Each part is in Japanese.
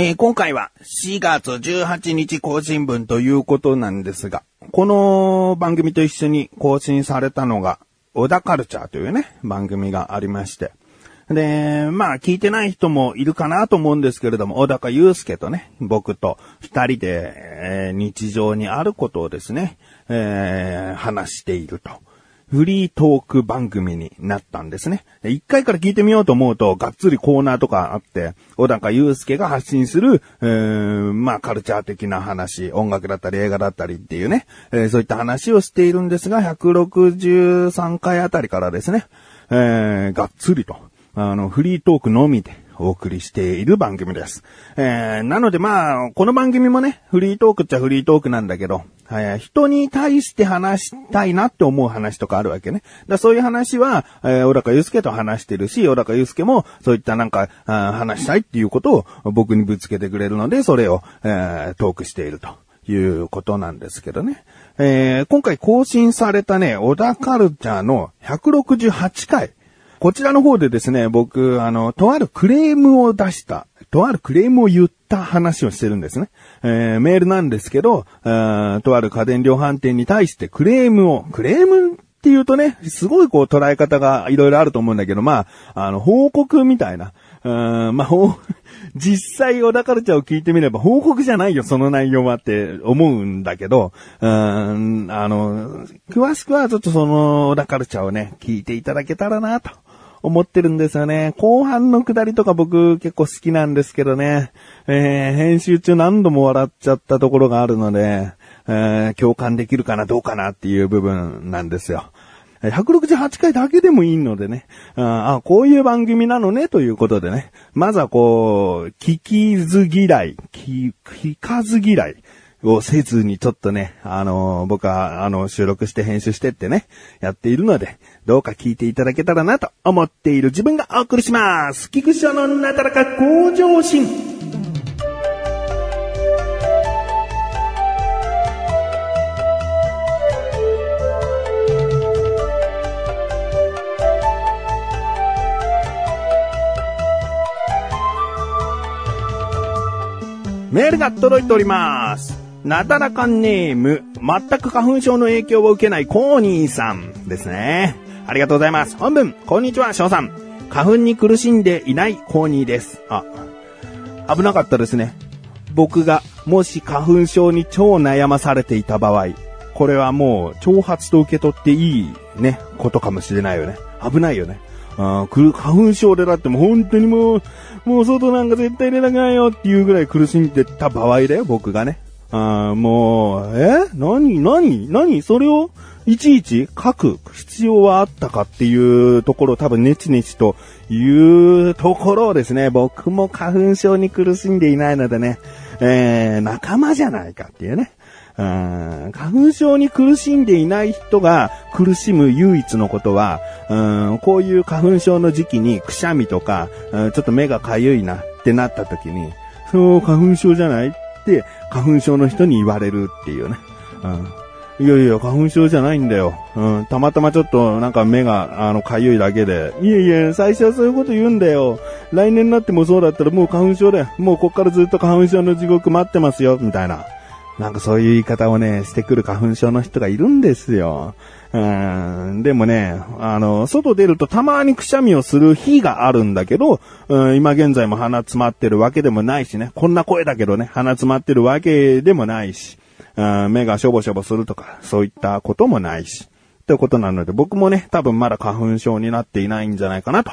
えー今回は4月18日更新分ということなんですが、この番組と一緒に更新されたのが、小田カルチャーというね、番組がありまして。で、まあ聞いてない人もいるかなと思うんですけれども、小高祐介とね、僕と二人で、えー日常にあることをですね、えー話していると。フリートーク番組になったんですね。一回から聞いてみようと思うと、がっつりコーナーとかあって、小高祐介が発信する、まあ、カルチャー的な話、音楽だったり映画だったりっていうね、えーそういった話をしているんですが、163回あたりからですね、えーがっつりと、あの、フリートークのみでお送りしている番組です。えー、なのでまあ、この番組もね、フリートークっちゃフリートークなんだけど、はい、人に対して話したいなって思う話とかあるわけね。だそういう話は、えー、小高祐介と話してるし、小高祐介もそういったなんか、話したいっていうことを僕にぶつけてくれるので、それを、えートークしていると。いうことなんですけどね。えー今回更新されたね、小田カルチャーの168回。こちらの方でですね、僕、あの、とあるクレームを出した、とあるクレームを言った話をしてるんですね。えーメールなんですけど、あーとある家電量販店に対してクレームを、クレームっていうとね、すごいこう捉え方がいろいろあると思うんだけど、まあ、あの、報告みたいな。うーんまあ、実際小田カルチャーを聞いてみれば報告じゃないよ、その内容はって思うんだけど、うーん、あの、詳しくはちょっとその小田カルチャーをね、聞いていただけたらなと。思ってるんですよね。後半の下りとか僕結構好きなんですけどね。えー編集中何度も笑っちゃったところがあるので、えー共感できるかなどうかなっていう部分なんですよ。168回だけでもいいのでね。ああ、こういう番組なのね、ということでね。まずはこう、聞きず嫌い、聞聞かず嫌いをせずにちょっとね、あのー僕は、あの、収録して編集してってね、やっているので、どうか聞いていただけたらなと思っている自分がお送りします。菊池のなだらか向上心。メールが届いております。なだらかネーム、全く花粉症の影響を受けないコーニーさんですね。ありがとうございます。本文、こんにちは、翔さん。花粉に苦しんでいないコーニーです。あ、危なかったですね。僕が、もし花粉症に超悩まされていた場合、これはもう、挑発と受け取っていいね、ことかもしれないよね。危ないよね。あーくる花粉症でだってもう本当にもう、もう外なんか絶対出たくないよっていうぐらい苦しんでた場合だよ、僕がね。あーもう、え？何何何？それをいちいち書く必要はあったかっていうところ多分ネチネチというところをですね、僕も花粉症に苦しんでいないのでね、えー、仲間じゃないかっていうね。うん花粉症に苦しんでいない人が苦しむ唯一のことは、うんこういう花粉症の時期にくしゃみとか、ちょっと目がかゆいなってなった時に、そう、花粉症じゃないっ花粉症の人に言われるっていうね。うん、いやいや、花粉症じゃないんだよ。うん、たまたまちょっとなんか目が、あの、かゆいだけで。いやいや、最初はそういうこと言うんだよ。来年になってもそうだったらもう花粉症だよ。もうこっからずっと花粉症の地獄待ってますよ、みたいな。なんかそういう言い方をね、してくる花粉症の人がいるんですよ。うん、でもね、あの、外出るとたまにくしゃみをする日があるんだけど、うん、今現在も鼻詰まってるわけでもないしね、こんな声だけどね、鼻詰まってるわけでもないし、うん、目がしょぼしょぼするとか、そういったこともないし、ということなので、僕もね、多分まだ花粉症になっていないんじゃないかなと。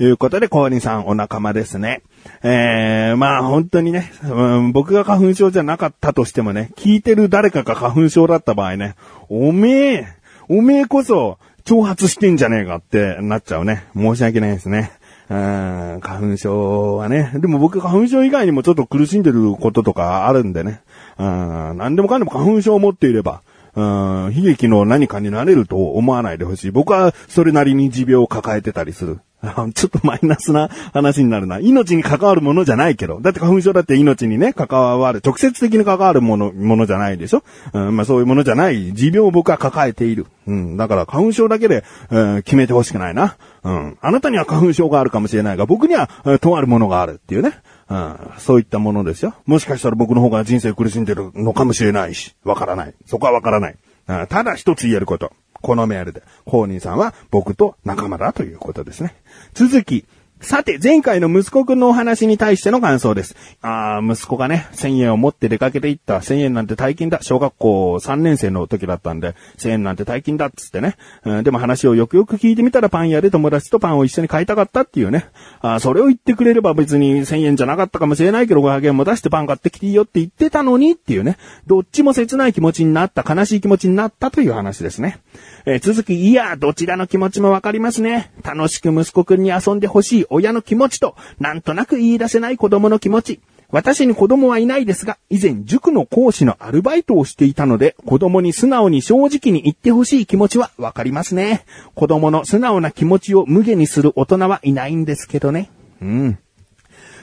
いうことで、コーニーさんお仲間ですね。えー、まあ本当にね、うん、僕が花粉症じゃなかったとしてもね、聞いてる誰かが花粉症だった場合ね、おめえ、おめえこそ、挑発してんじゃねえかってなっちゃうね。申し訳ないですね。うん、花粉症はね。でも僕花粉症以外にもちょっと苦しんでることとかあるんでね。うん、何でもかんでも花粉症を持っていれば、うん、悲劇の何かになれると思わないでほしい。僕はそれなりに持病を抱えてたりする。ちょっとマイナスな話になるな。命に関わるものじゃないけど。だって花粉症だって命にね、関わる、直接的に関わるもの、ものじゃないでしょ？うん、まあそういうものじゃない持病を僕は抱えている。うん、だから花粉症だけで、うん、決めてほしくないな。うん、あなたには花粉症があるかもしれないが、僕には、うんとあるものがあるっていうね。うん、そういったものですよ。もしかしたら僕の方が人生苦しんでるのかもしれないし、わからない。そこはわからない。うんただ一つ言えること。このメールで、公認さんは僕と仲間だということですね。続き、さて、前回の息子くんのお話に対しての感想です。あー息子がね、1000円を持って出かけていった。1000円なんて大金だ。小学校3年生の時だったんで、1000円なんて大金だっつってね。うん、でも話をよくよく聞いてみたらパン屋で友達とパンを一緒に買いたかったっていうね。あーそれを言ってくれれば別に1000円じゃなかったかもしれないけど500円も出してパン買ってきていいよって言ってたのにっていうね。どっちも切ない気持ちになった、悲しい気持ちになったという話ですね。えー続き、いや、どちらの気持ちもわかりますね。楽しく息子くんに遊んでほしい親の気持ちと、なんとなく言い出せない子供の気持ち。私に子供はいないですが、以前塾の講師のアルバイトをしていたので、子供に素直に正直に言ってほしい気持ちはわかりますね。子供の素直な気持ちを無下にする大人はいないんですけどね。うん。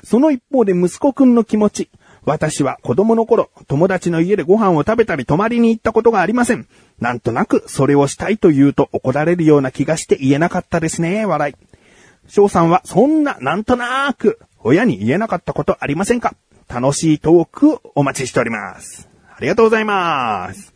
その一方で息子くんの気持ち。私は子供の頃、友達の家でご飯を食べたり泊まりに行ったことがありません。なんとなくそれをしたいと言うと怒られるような気がして言えなかったですね、笑い。翔さんはそんななんとなく親に言えなかったことありませんか？楽しいトークをお待ちしております。ありがとうございます。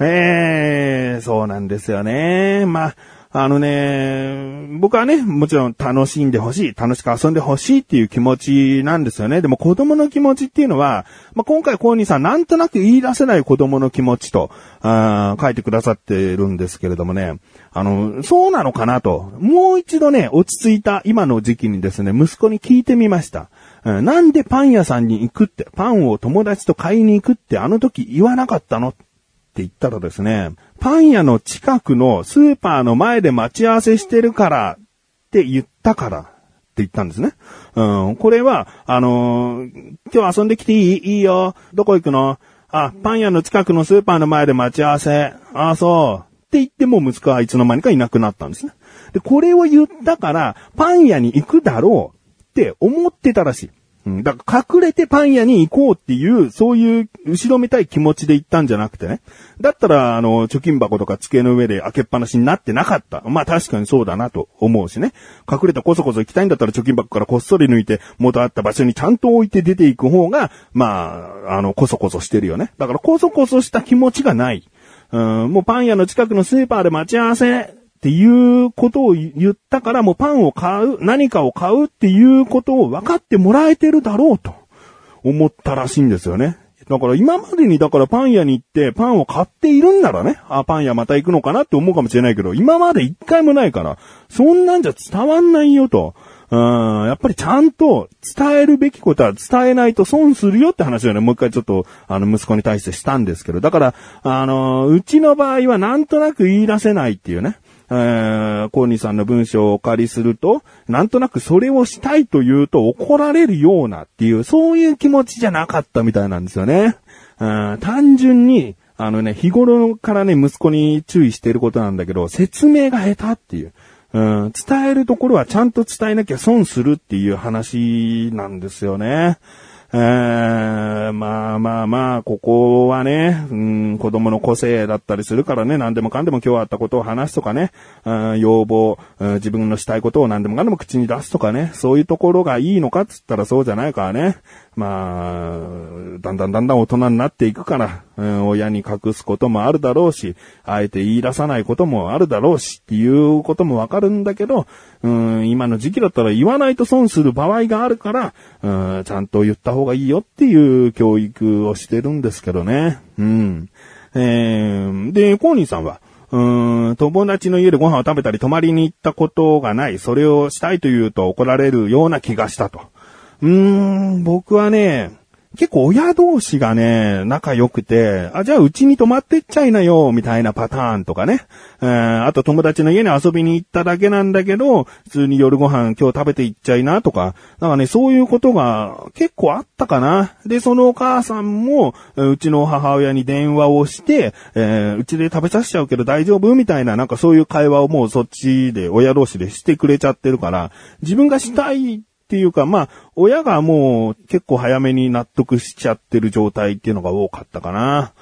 えー、そうなんですよね。まあ、あのね、僕はね、もちろん楽しんでほしい、楽しく遊んでほしいっていう気持ちなんですよね。でも子供の気持ちっていうのは、まあ、今回コーニーさんなんとなく言い出せない子供の気持ちと、あー書いてくださってるんですけれどもね、あの、そうなのかなと、もう一度ね、落ち着いた今の時期にですね、息子に聞いてみました。うんなんでパン屋さんに行くって、パンを友達と買いに行くってあの時言わなかったのって言ったらですね、パン屋の近くのスーパーの前で待ち合わせしてるからって言ったからって言ったんですね。うん、これは、あのー今日遊んできていい？いいよ。どこ行くの？あ、パン屋の近くのスーパーの前で待ち合わせ。あ、そう。って言っても息子はいつの間にかいなくなったんですね。で、これを言ったから、パン屋に行くだろうって思ってたらしい。うん、だから隠れてパン屋に行こうっていう、そういう後ろめたい気持ちで行ったんじゃなくてね。だったら、あの、貯金箱とか机の上で開けっぱなしになってなかった。まあ確かにそうだなと思うしね。隠れたこそこそ行きたいんだったら貯金箱からこっそり抜いて元あった場所にちゃんと置いて出ていく方が、まあ、あの、こそこそしてるよね。だからこそこそした気持ちがない。うん、もうパン屋の近くのスーパーで待ち合わせっていうことを言ったからもうパンを買う、何かを買うっていうことを分かってもらえてるだろうと思ったらしいんですよね。だから今までにだからパン屋に行ってパンを買っているんならね、あ、パン屋また行くのかなって思うかもしれないけど、今まで一回もないから、そんなんじゃ伝わんないよと。うん、やっぱりちゃんと伝えるべきことは伝えないと損するよって話をね、もう一回ちょっと、あの、息子に対してしたんですけど、だから、あの、うちの場合はなんとなく言い出せないっていうね。えー、コーニーさんの文章をお借りすると、なんとなくそれをしたいと言うと怒られるようなっていう、そういう気持ちじゃなかったみたいなんですよね。うん、単純に、あのね、日頃からね、息子に注意していることなんだけど、説明が下手っていう。うん、伝えるところはちゃんと伝えなきゃ損するっていう話なんですよね。えー、まあまあまあ、ここはね、うん、子供の個性だったりするからね、何でもかんでも今日あったことを話すとかね、うん、要望、うん自分のしたいことを何でもかんでも口に出すとかね、そういうところがいいのかっつったらそうじゃないからね。まあ、だんだんだんだん大人になっていくから、うん、親に隠すこともあるだろうし、あえて言い出さないこともあるだろうし、っていうこともわかるんだけど、うん、今の時期だったら言わないと損する場合があるから、うん、ちゃんと言った方がいいよっていう教育をしてるんですけどね。うん。えー、で、コーニーさんは、うん、友達の家でご飯を食べたり泊まりに行ったことがない。それをしたいと言うと怒られるような気がしたと。うーん、僕はね、結構親同士がね、仲良くて、あ、じゃあうちに泊まってっちゃいなよ、みたいなパターンとかね。えーあと友達の家に遊びに行っただけなんだけど、普通に夜ご飯今日食べて行っちゃいなとか、なんかね、そういうことが結構あったかな。で、そのお母さんも、うちの母親に電話をして、えーうちで食べさせちゃうけど大丈夫？みたいな、なんかそういう会話をもうそっちで、親同士でしてくれちゃってるから、自分がしたいっていうか、まあ、親がもう結構早めに納得しちゃってる状態っていうのが多かったかな。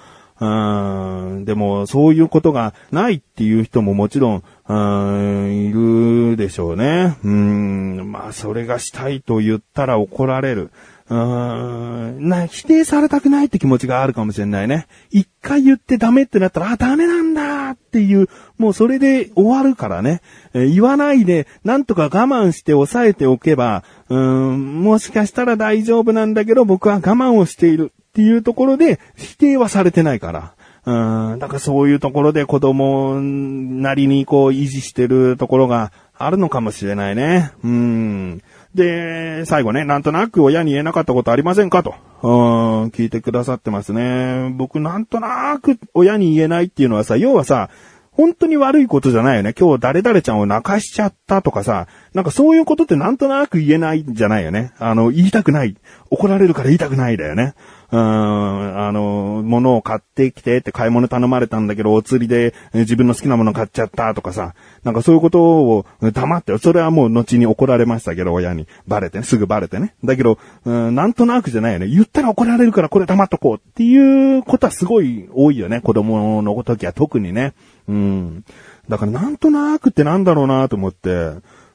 うん、でも、そういうことがないっていう人ももちろん、うん、いるでしょうね。うん、まあ、それがしたいと言ったら怒られる。うーん、な、否定されたくないって気持ちがあるかもしれないね。一回言ってダメってなったら、あ、ダメなんだっていう、もうそれで終わるからね。えー、言わないで、なんとか我慢して抑えておけば、うーん、もしかしたら大丈夫なんだけど、僕は我慢をしているっていうところで、否定はされてないから。うん、だからそういうところで子供なりにこう維持してるところがあるのかもしれないね。うん。で、最後ね、なんとなく親に言えなかったことありませんか？と、うん、聞いてくださってますね。僕なんとなく親に言えないっていうのはさ、要はさ、本当に悪いことじゃないよね。今日誰々ちゃんを泣かしちゃったとかさ、なんかそういうことってなんとなく言えないんじゃないよね。あの、言いたくない。怒られるから言いたくないだよね。うん、あの、物を買ってきてって買い物頼まれたんだけど、お釣りで自分の好きなもの買っちゃったとかさ、なんかそういうことを黙って、それはもう後に怒られましたけど、親に。バレてね、すぐバレてね。だけど、うん、なんとなくじゃないよね。言ったら怒られるからこれ黙っとこうっていうことはすごい多いよね。子供の時は特にね。うん。だからなんとなくってなんだろうなと思って、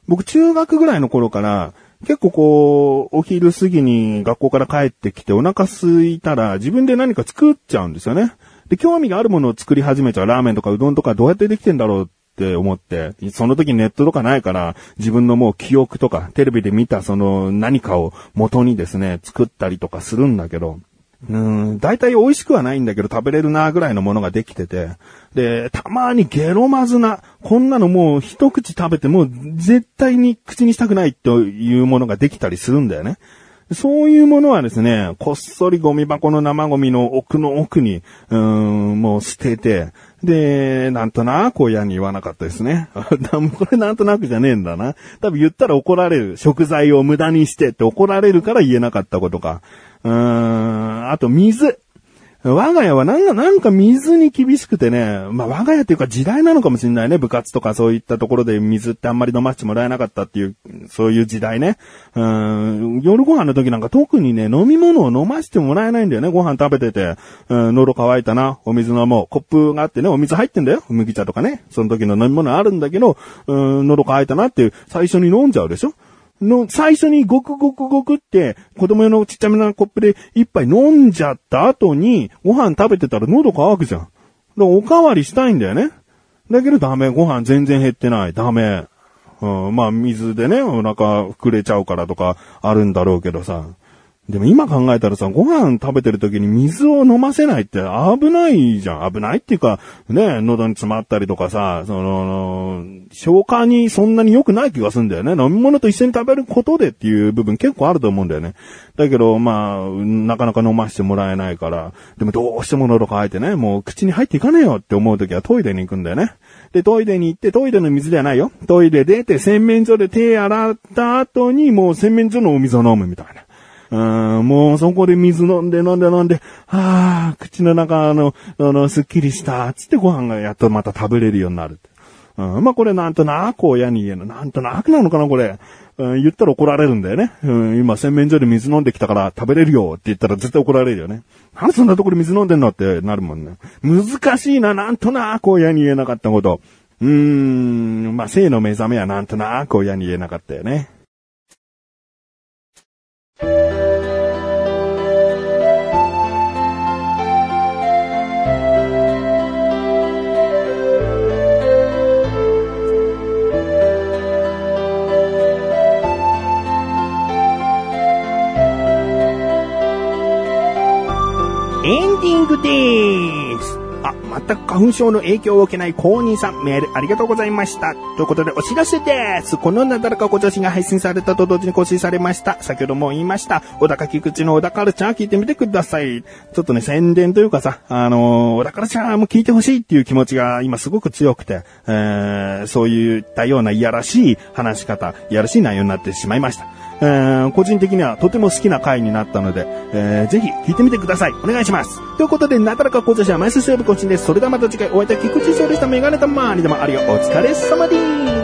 僕中学ぐらいの頃から、結構こう、お昼過ぎに学校から帰ってきてお腹空いたら自分で何か作っちゃうんですよね。で、興味があるものを作り始めちゃう。ラーメンとかうどんとかどうやってできてんだろうって思って、その時ネットとかないから、自分のもう記憶とか、テレビで見たその何かを元にですね、作ったりとかするんだけど、うん、大体美味しくはないんだけど食べれるなぐらいのものができてて、で、たまにゲロまずな、こんなのもう一口食べても絶対に口にしたくないというものができたりするんだよね。そういうものはですね、こっそりゴミ箱の生ゴミの奥の奥に、うん、もう捨てて、で、なんとなく親に言わなかったですね。これなんとなくじゃねえんだな。多分言ったら怒られる。食材を無駄にしてって怒られるから言えなかったことか。うーん、あと水。我が家はなんか、なんか水に厳しくてね、まあ我が家っていうか時代なのかもしれないね。部活とかそういったところで水ってあんまり飲ませてもらえなかったっていう、そういう時代ね。うん、夜ご飯の時なんか特にね、飲み物を飲ませてもらえないんだよね。ご飯食べてて、うん、喉乾いたな、お水飲もう。コップがあってね、お水入ってんだよ。麦茶とかね。その時の飲み物あるんだけど、うん、喉乾いたなっていう、最初に飲んじゃうでしょの、最初にごくごくごくって、子供用のちっちゃめなコップで一杯飲んじゃった後に、ご飯食べてたら喉乾くじゃん。だおかわりしたいんだよね。だけどダメ。ご飯全然減ってない。ダメ。うん、まあ水でね、お腹膨れちゃうからとかあるんだろうけどさ。でも今考えたらさ、ご飯食べてる時に水を飲ませないって危ないじゃん。危ないっていうか、ね、喉に詰まったりとかさ、その、消化にそんなに良くない気がするんだよね。飲み物と一緒に食べることでっていう部分結構あると思うんだよね。だけど、まあ、なかなか飲ませてもらえないから、でもどうしても喉乾いてね、もう口に入っていかねえよって思う時はトイレに行くんだよね。で、トイレに行って、トイレの水ではないよ。トイレ出て洗面所で手洗った後にもう洗面所のお水を飲むみたいな。うん、もうそこで水飲んで飲んで飲んで、はあ、口の中の、あの、すっきりした、つってご飯がやっとまた食べれるようになる。うん、まあこれなんとなく親に言える。なんとなくなのかな、これ。うん、言ったら怒られるんだよね。うん、今洗面所で水飲んできたから食べれるよって言ったら絶対怒られるよね。なんでそんなところ水飲んでんのってなるもんね。難しいな、なんとなく親に言えなかったこと。うーん、まあ性の目覚めはなんとなく親に言えなかったよね。粉症の影響を受けない公認さん、メールありがとうございました。ということでお知らせです。このなだらかご女子が配信されたと同時に更新されました。先ほども言いました。小高菊池の小高カルチャー聞いてみてください。ちょっとね、宣伝というかさ、あのー、小高カルチャーも聞いてほしいっていう気持ちが今すごく強くて、えー、そういったようないやらしい話し方、いやらしい内容になってしまいました。えー、個人的にはとても好きな回になったので、えー、ぜひ聞いてみてください。お願いします。ということで、なだらか講座者は毎週水曜日更新です。それではまた次回お会いいた菊池翔でした。メガネたまーにでもあるよ。お疲れ様です。